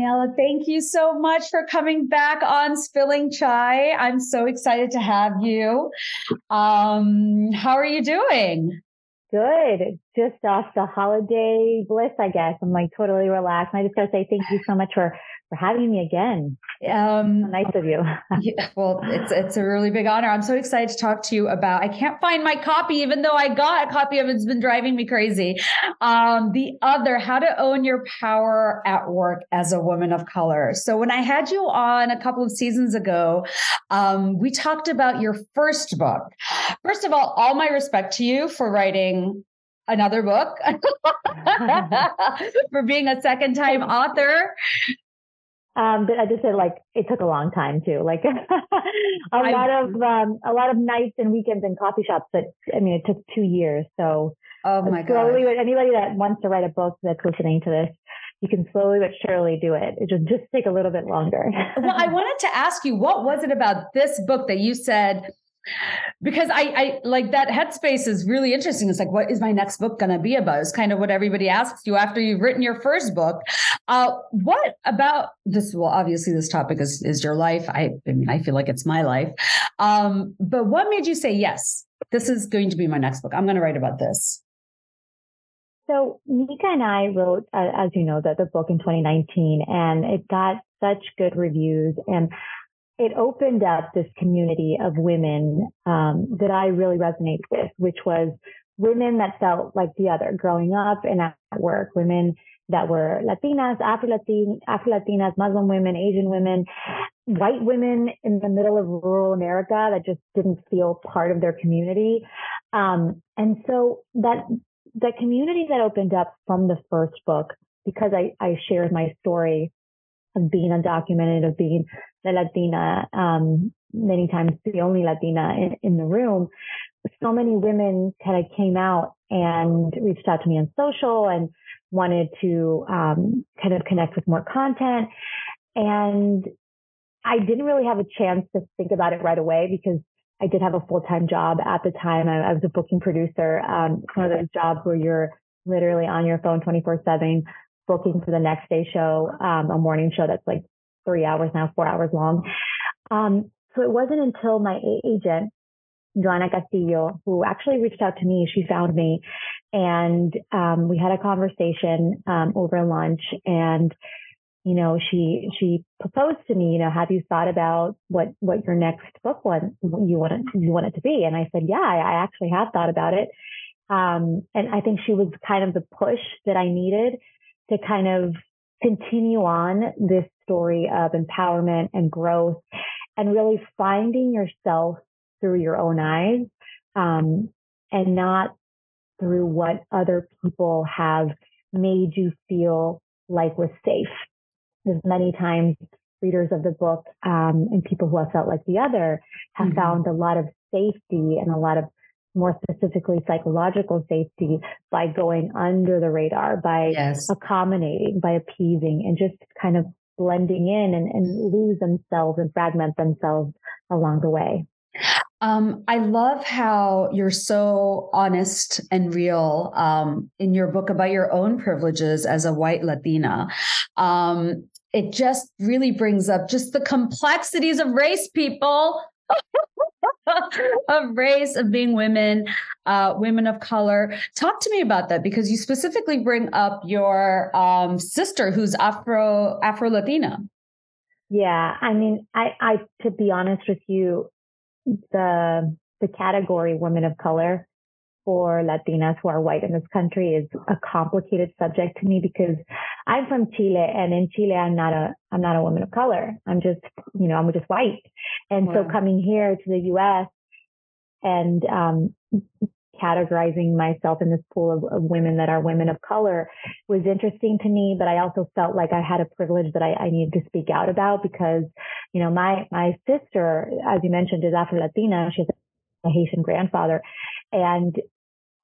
Daniela, thank you so much for coming back on Spilling Chai. I'm so excited to have you. Um, how are you doing? Good. Just off the holiday bliss, I guess. I'm like totally relaxed. And I just got to say thank you so much for for having me again. Um, nice of you. yeah, well, it's it's a really big honor. I'm so excited to talk to you about. I can't find my copy, even though I got a copy of it. It's been driving me crazy. Um, the other, how to own your power at work as a woman of color. So when I had you on a couple of seasons ago, um, we talked about your first book. First of all, all my respect to you for writing another book for being a second time author um, but I just said like it took a long time too. Like a lot of um, a lot of nights and weekends in coffee shops. But I mean, it took two years. So oh my god! Anybody that wants to write a book that's listening to this, you can slowly but surely do it. It just just take a little bit longer. well, I wanted to ask you, what was it about this book that you said? because I, I like that headspace is really interesting. It's like, what is my next book going to be about? It's kind of what everybody asks you after you've written your first book. Uh, what about this? Well, obviously, this topic is is your life. I, I mean, I feel like it's my life. Um, but what made you say yes? This is going to be my next book. I'm going to write about this. So Mika and I wrote, uh, as you know, the, the book in 2019, and it got such good reviews. And it opened up this community of women um, that I really resonate with, which was women that felt like the other growing up and at work, women that were Latinas, Afro-Latin, Afro-Latinas, Muslim women, Asian women, white women in the middle of rural America that just didn't feel part of their community. Um, and so that, that community that opened up from the first book, because I, I shared my story of being undocumented, of being the Latina, um, many times the only Latina in, in the room. So many women kind of came out and reached out to me on social and wanted to um, kind of connect with more content. And I didn't really have a chance to think about it right away because I did have a full time job at the time. I, I, was a booking producer. Um, one of those jobs where you're literally on your phone 24 seven booking for the next day show, um, a morning show that's like three hours now, four hours long. Um, so it wasn't until my agent, Joanna Castillo, who actually reached out to me, she found me and, um, we had a conversation, um, over lunch and, you know, she, she proposed to me, you know, have you thought about what, what your next book was, you want it, you want it to be? And I said, yeah, I, I actually have thought about it. Um, and I think she was kind of the push that I needed to kind of continue on this story of empowerment and growth and really finding yourself through your own eyes um, and not through what other people have made you feel like was safe. Because many times readers of the book um, and people who have felt like the other have mm-hmm. found a lot of safety and a lot of more specifically psychological safety by going under the radar, by yes. accommodating, by appeasing and just kind of blending in and, and lose themselves and fragment themselves along the way. Um, I love how you're so honest and real um, in your book about your own privileges as a white Latina. Um, it just really brings up just the complexities of race, people. of race, of being women, uh, women of color. Talk to me about that because you specifically bring up your um, sister who's Afro Afro Latina. Yeah, I mean, I, I to be honest with you, the the category women of color for Latinas who are white in this country is a complicated subject to me because I'm from Chile and in Chile I'm not a I'm not a woman of color. I'm just you know I'm just white. And wow. so coming here to the US and um, categorizing myself in this pool of, of, women that are women of color was interesting to me, but I also felt like I had a privilege that I, I needed to speak out about because, you know, my, my sister, as you mentioned, is Afro Latina. She has a Haitian grandfather. And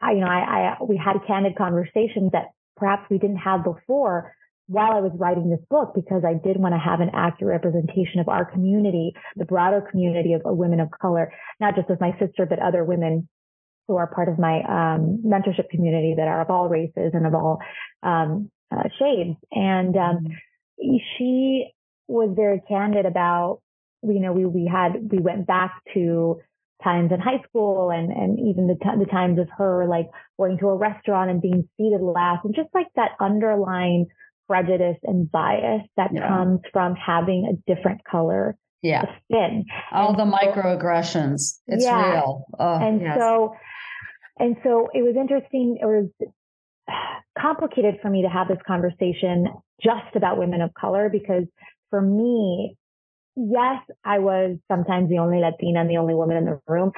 I, you know, I, I, we had candid conversations that perhaps we didn't have before while I was writing this book because I did want to have an accurate representation of our community, the broader community of, of women of color, not just as my sister, but other women who are part of my um, mentorship community that are of all races and of all um, uh, shades. And um, she was very candid about, you know, we, we had, we went back to times in high school and, and even the, t- the times of her like going to a restaurant and being seated last and just like that underlying prejudice and bias that yeah. comes from having a different color yeah. skin. All and the so, microaggressions. It's yeah. real. Oh, and yes. so, and so it was interesting. It was complicated for me to have this conversation just about women of color because for me, yes, I was sometimes the only Latina and the only woman in the room.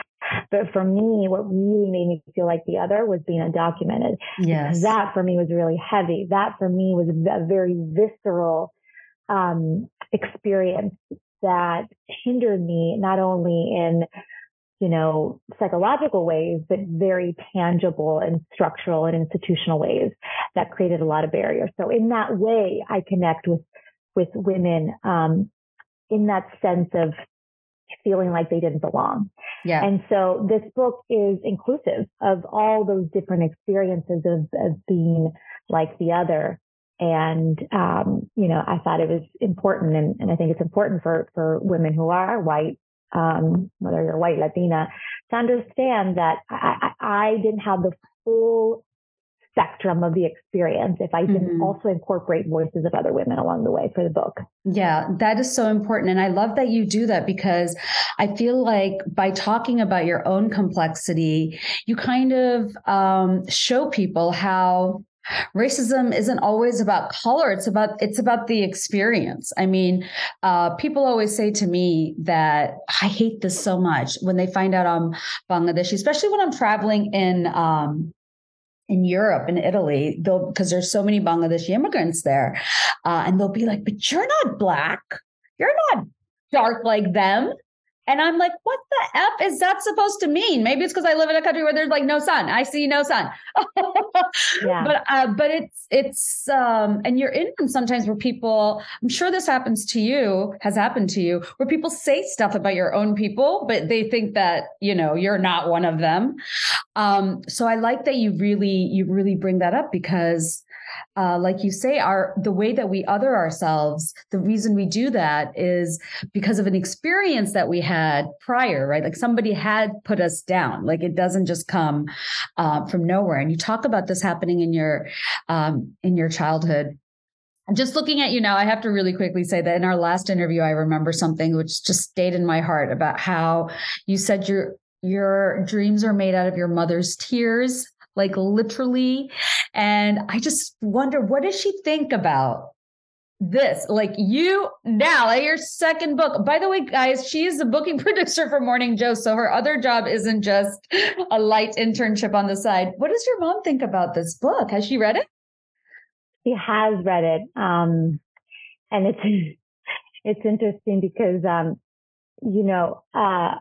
But for me, what really made me feel like the other was being undocumented. Yes. That for me was really heavy. That for me was a very visceral um, experience that hindered me not only in you know, psychological ways, but very tangible and structural and institutional ways that created a lot of barriers. So in that way, I connect with, with women, um, in that sense of feeling like they didn't belong. Yeah. And so this book is inclusive of all those different experiences of, of being like the other. And, um, you know, I thought it was important and, and I think it's important for, for women who are white, um, whether you're white, Latina, to understand that I, I, I didn't have the full spectrum of the experience if I didn't mm-hmm. also incorporate voices of other women along the way for the book. Yeah, that is so important. And I love that you do that because I feel like by talking about your own complexity, you kind of um, show people how racism isn't always about color it's about it's about the experience i mean uh, people always say to me that i hate this so much when they find out i'm bangladeshi especially when i'm traveling in um, in Europe and Italy, they'll because there's so many Bangladeshi immigrants there, uh, and they'll be like, "But you're not black. You're not dark like them." And I'm like, what the F is that supposed to mean? Maybe it's because I live in a country where there's like no sun. I see no sun. yeah. But uh, but it's it's um and you're in them sometimes where people, I'm sure this happens to you, has happened to you, where people say stuff about your own people, but they think that, you know, you're not one of them. Um, so I like that you really, you really bring that up because uh, like you say, our the way that we other ourselves, the reason we do that is because of an experience that we had prior, right? Like somebody had put us down. Like it doesn't just come uh, from nowhere. And you talk about this happening in your um, in your childhood. Just looking at you now, I have to really quickly say that in our last interview, I remember something which just stayed in my heart about how you said your your dreams are made out of your mother's tears like literally. And I just wonder, what does she think about this? Like you now your second book by the way guys she is the booking producer for morning joe so her other job isn't just a light internship on the side. What does your mom think about this book? Has she read it? She has read it um and it's it's interesting because um you know uh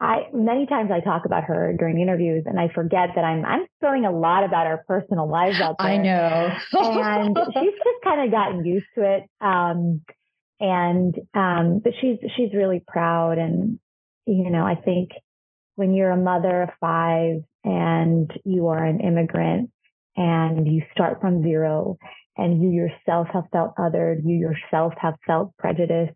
I many times I talk about her during interviews and I forget that I'm I'm spilling a lot about our personal lives out there. I know. and she's just kind of gotten used to it. Um and um but she's she's really proud and you know, I think when you're a mother of five and you are an immigrant and you start from zero and you yourself have felt othered, you yourself have felt prejudice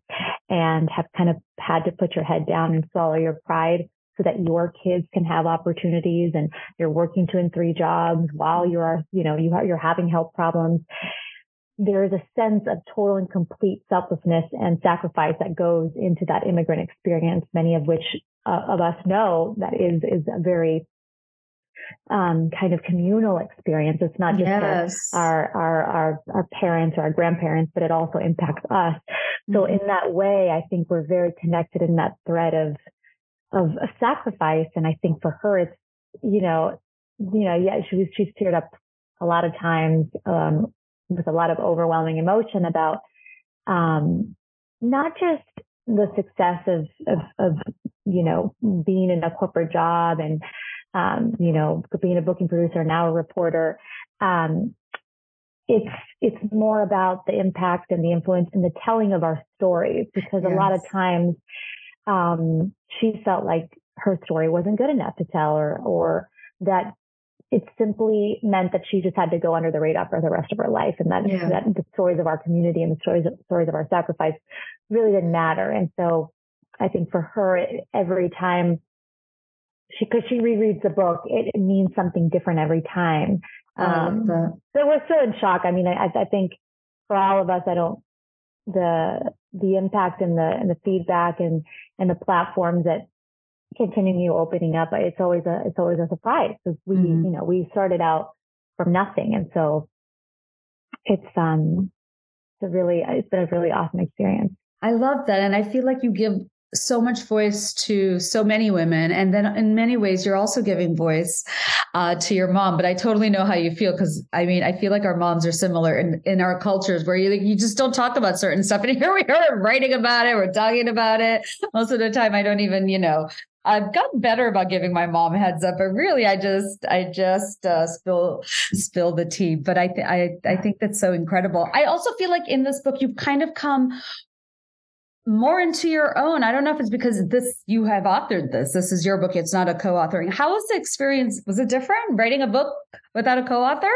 and have kind of had to put your head down and swallow your pride so that your kids can have opportunities and you're working two and three jobs while you are, you know, you are, you're having health problems. There is a sense of total and complete selflessness and sacrifice that goes into that immigrant experience, many of which uh, of us know that is, is a very um, kind of communal experience. It's not just yes. our, our, our, our, parents or our grandparents, but it also impacts us. So mm-hmm. in that way, I think we're very connected in that thread of, of a sacrifice. And I think for her, it's, you know, you know, yeah, she was, she's teared up a lot of times, um, with a lot of overwhelming emotion about, um, not just the success of, of, of, you know, being in a corporate job and, um, you know, being a booking producer, now a reporter. Um, it's it's more about the impact and the influence and the telling of our stories because yes. a lot of times um, she felt like her story wasn't good enough to tell or or that it simply meant that she just had to go under the radar for the rest of her life, and that, yeah. that the stories of our community and the stories of, stories of our sacrifice really didn't matter. And so, I think for her, every time she, because she rereads the book, it, it, means something different every time. Um, so we're still in shock. I mean, I, I think for all of us, I don't the the impact and the and the feedback and and the platforms that continue opening up. It's always a it's always a surprise because we mm-hmm. you know we started out from nothing, and so it's um it's a really it's been a really awesome experience. I love that, and I feel like you give so much voice to so many women and then in many ways you're also giving voice uh, to your mom but i totally know how you feel because i mean i feel like our moms are similar in, in our cultures where you, you just don't talk about certain stuff and here we are writing about it we're talking about it most of the time i don't even you know I've gotten better about giving my mom heads up, but really, I just, I just uh, spill, spill the tea. But I, th- I, I think that's so incredible. I also feel like in this book, you've kind of come more into your own. I don't know if it's because this you have authored this. This is your book. It's not a co-authoring. How was the experience? Was it different writing a book without a co-author?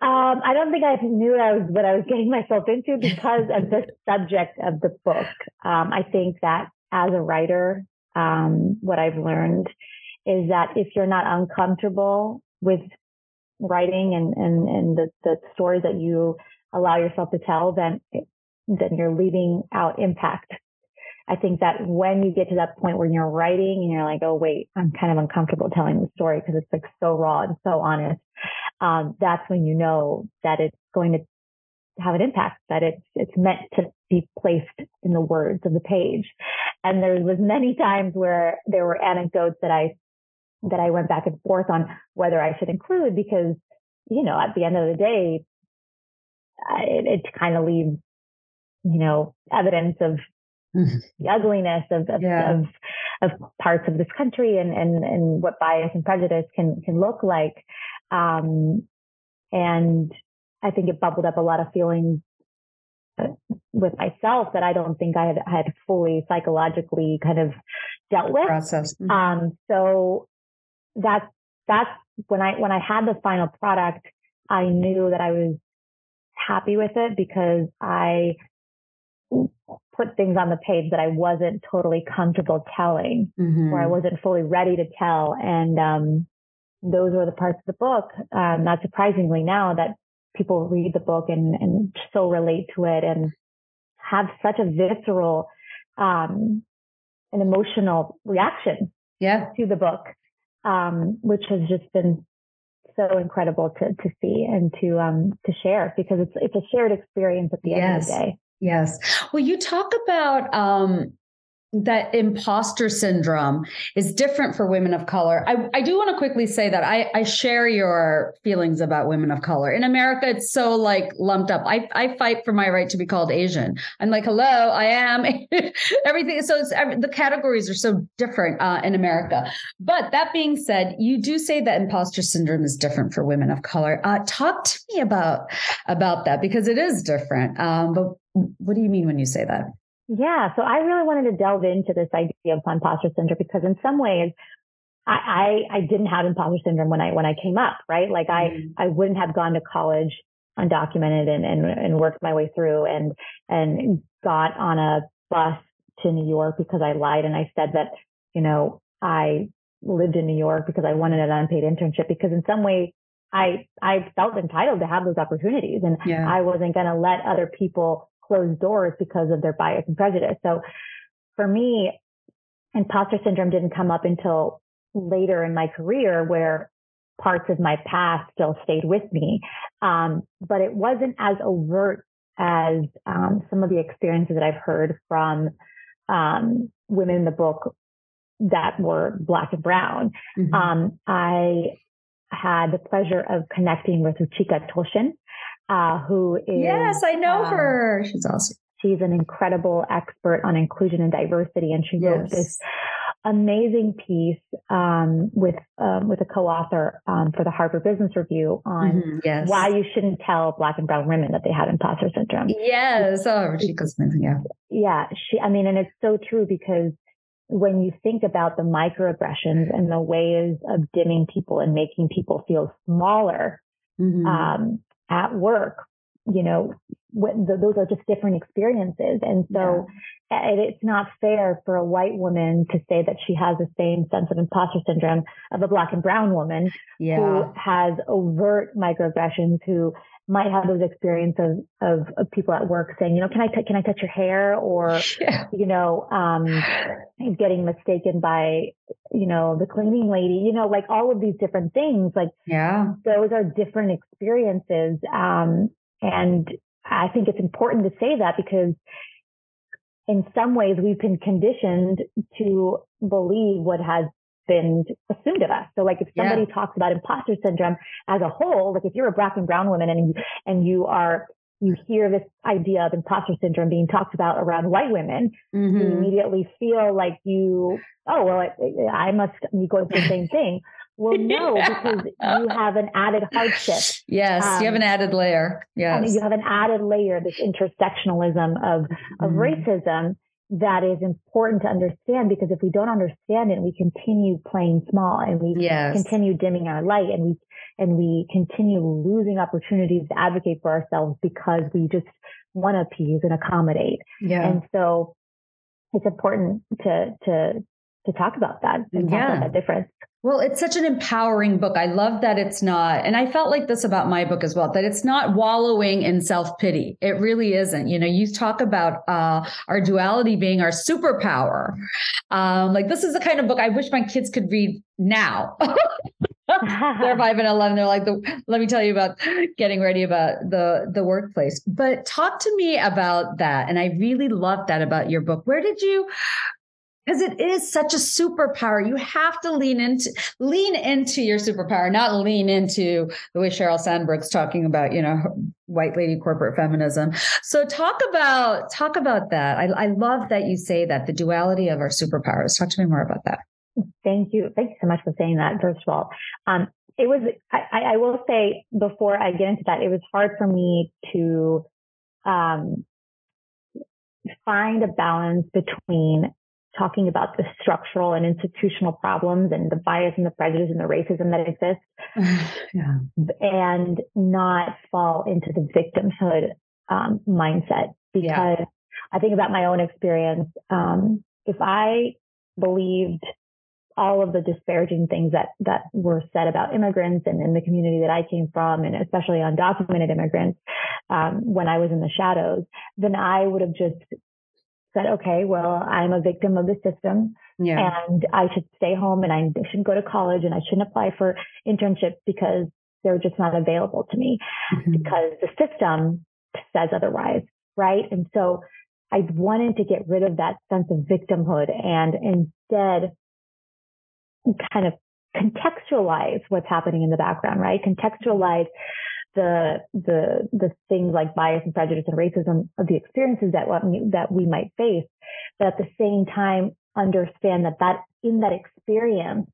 Um, I don't think I knew I was what I was getting myself into because of the subject of the book. Um, I think that as a writer, um, what I've learned is that if you're not uncomfortable with writing and and and the the stories that you allow yourself to tell, then then you're leaving out impact. I think that when you get to that point where you're writing and you're like, oh wait, I'm kind of uncomfortable telling the story because it's like so raw and so honest. Um, that's when you know that it's going to have an impact, that it's it's meant to be placed in the words of the page. And there was many times where there were anecdotes that I that I went back and forth on whether I should include because, you know, at the end of the day, it, it kind of leaves you know, evidence of mm-hmm. the ugliness of of, yeah. of, of parts of this country and, and, and what bias and prejudice can, can look like. Um, and I think it bubbled up a lot of feelings uh, with myself that I don't think I had, had fully psychologically kind of dealt with. Process. Mm-hmm. Um, so that's, that's when I, when I had the final product, I knew that I was happy with it because I put things on the page that I wasn't totally comfortable telling mm-hmm. or I wasn't fully ready to tell. And um, those were the parts of the book, um, not surprisingly now that people read the book and, and so relate to it and have such a visceral um, an emotional reaction yeah. to the book, um, which has just been so incredible to to see and to um to share because it's it's a shared experience at the yes. end of the day. Yes. Well, you talk about um, that imposter syndrome is different for women of color. I, I do want to quickly say that I, I share your feelings about women of color. In America, it's so like lumped up. I, I fight for my right to be called Asian. I'm like, hello, I am everything. So the categories are so different uh, in America. But that being said, you do say that imposter syndrome is different for women of color. Uh, talk to me about about that because it is different. Um, but what do you mean when you say that? Yeah. So I really wanted to delve into this idea of imposter syndrome because in some ways, I, I, I didn't have imposter syndrome when I, when I came up, right? Like I, mm-hmm. I wouldn't have gone to college undocumented and, and, and worked my way through and, and got on a bus to New York because I lied and I said that, you know, I lived in New York because I wanted an unpaid internship because in some way I, I felt entitled to have those opportunities and yeah. I wasn't going to let other people closed doors because of their bias and prejudice. So for me, imposter syndrome didn't come up until later in my career where parts of my past still stayed with me. Um, but it wasn't as overt as um, some of the experiences that I've heard from um, women in the book that were black and brown. Mm-hmm. Um, I had the pleasure of connecting with Ruchika Tulshyan, uh, who is. Yes, I know um, her. She's awesome. She's an incredible expert on inclusion and diversity, and she yes. wrote this amazing piece um, with um, with a co-author um, for the Harvard Business Review on mm-hmm, yes. why you shouldn't tell Black and Brown women that they have imposter syndrome. Yes, oh, Ruchika's amazing. Yeah, yeah. She, I mean, and it's so true because when you think about the microaggressions and the ways of dimming people and making people feel smaller mm-hmm. At work, you know, the, those are just different experiences. And so yeah. it, it's not fair for a white woman to say that she has the same sense of imposter syndrome of a black and brown woman yeah. who has overt microaggressions, who might have those experiences of, of, of, people at work saying, you know, can I, t- can I touch your hair? Or, yeah. you know, um, getting mistaken by, you know, the cleaning lady, you know, like all of these different things. Like, yeah, those are different experiences. Um, and I think it's important to say that because in some ways we've been conditioned to believe what has been assumed of us. So like if somebody yeah. talks about imposter syndrome as a whole, like if you're a black and brown woman and you, and you are, you hear this idea of imposter syndrome being talked about around white women, mm-hmm. you immediately feel like you, oh, well, I, I must be going through the same thing. Well, no, yeah. because you have an added hardship. Yes, um, you have an um, added layer. Yes. You have an added layer, this intersectionalism of, of mm. racism that is important to understand because if we don't understand it, we continue playing small and we yes. continue dimming our light and we, and we continue losing opportunities to advocate for ourselves because we just want to appease and accommodate. Yeah. And so it's important to, to, to talk about that and yeah. talk about that difference. Well, it's such an empowering book. I love that it's not, and I felt like this about my book as well, that it's not wallowing in self pity. It really isn't. You know, you talk about uh, our duality being our superpower. Um, like, this is the kind of book I wish my kids could read now. they're five and eleven. They're like, the, let me tell you about getting ready about the the workplace. But talk to me about that. And I really love that about your book. Where did you because it is such a superpower. You have to lean into lean into your superpower, not lean into the way Sheryl Sandberg's talking about, you know, white lady corporate feminism. So talk about talk about that. I, I love that you say that the duality of our superpowers. Talk to me more about that. Thank you. Thank you so much for saying that. First of all, um, it was. I, I will say before I get into that, it was hard for me to um, find a balance between talking about the structural and institutional problems and the bias and the prejudice and the racism that exists yeah. and not fall into the victimhood um, mindset because yeah. I think about my own experience. Um, if I believed all of the disparaging things that that were said about immigrants and in the community that I came from, and especially undocumented immigrants, um, when I was in the shadows, then I would have just said, okay, well, I'm a victim of the system yeah. and I should stay home and I shouldn't go to college and I shouldn't apply for internships because they're just not available to me mm-hmm. because the system says otherwise. Right. And so I wanted to get rid of that sense of victimhood and instead kind of contextualize what's happening in the background, right? Contextualize the the the things like bias and prejudice and racism of the experiences that that we might face, but at the same time understand that that in that experience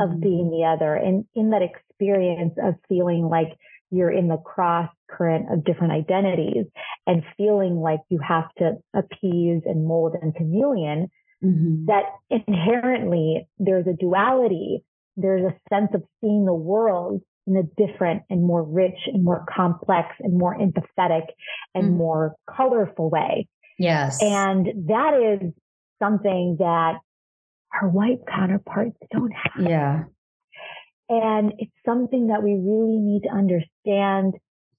of mm-hmm. being the other and in that experience of feeling like you're in the cross current of different identities and feeling like you have to appease and mold and chameleon, mm-hmm. that inherently there's a duality. There's a sense of seeing the world in a different and more rich and more complex and more empathetic and mm. more colorful way. Yes. And that is something that our white counterparts don't have. Yeah. And it's something that we really need to understand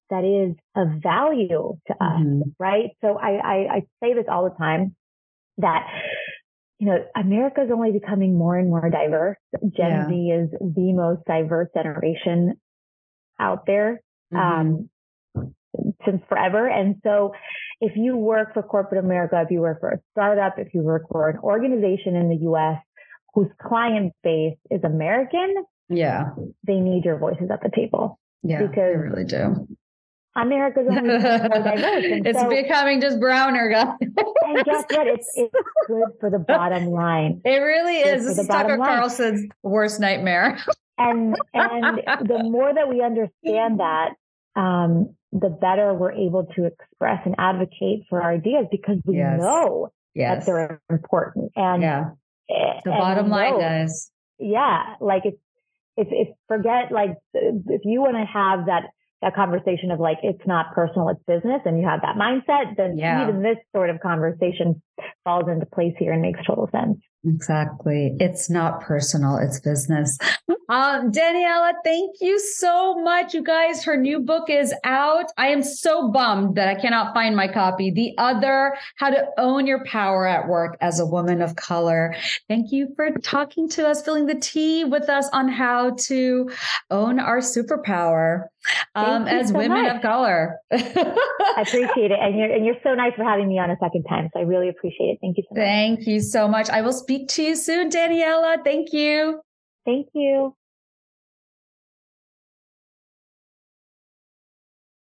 that is of value to us, mm-hmm. right? So I, I, I say this all the time that you know, America is only becoming more and more diverse. Gen yeah. Z is the most diverse generation out there mm-hmm. um, since forever. And so, if you work for corporate America, if you work for a startup, if you work for an organization in the U.S. whose client base is American, yeah, they need your voices at the table. Yeah, because they really do. America's only more diverse. And it's so, becoming just browner, guys. and guess what? It's it's good for the bottom line. It really is. This is Tucker Carlson's worst nightmare. and and the more that we understand that, um, the better we're able to express and advocate for our ideas because we yes. know yes. that they're important. And yeah. The bottom line, guys. Yeah, like it's if if forget like if you want to have that that conversation of like it's not personal, it's business, and you have that mindset, then yeah. even this sort of conversation falls into place here and makes total sense. Exactly. It's not personal, it's business. Um, Daniela, thank you so much. You guys, her new book is out. I am so bummed that I cannot find my copy. The other, How to Own Your Power at Work as a Woman of Color. Thank you for talking to us, filling the tea with us on how to own our superpower um, as so women much. of color. I appreciate it. And you're, and you're so nice for having me on a second time. So I really appreciate it. Thank you so much. Thank you so much. I will speak to you soon, Daniela. Thank you. Thank you.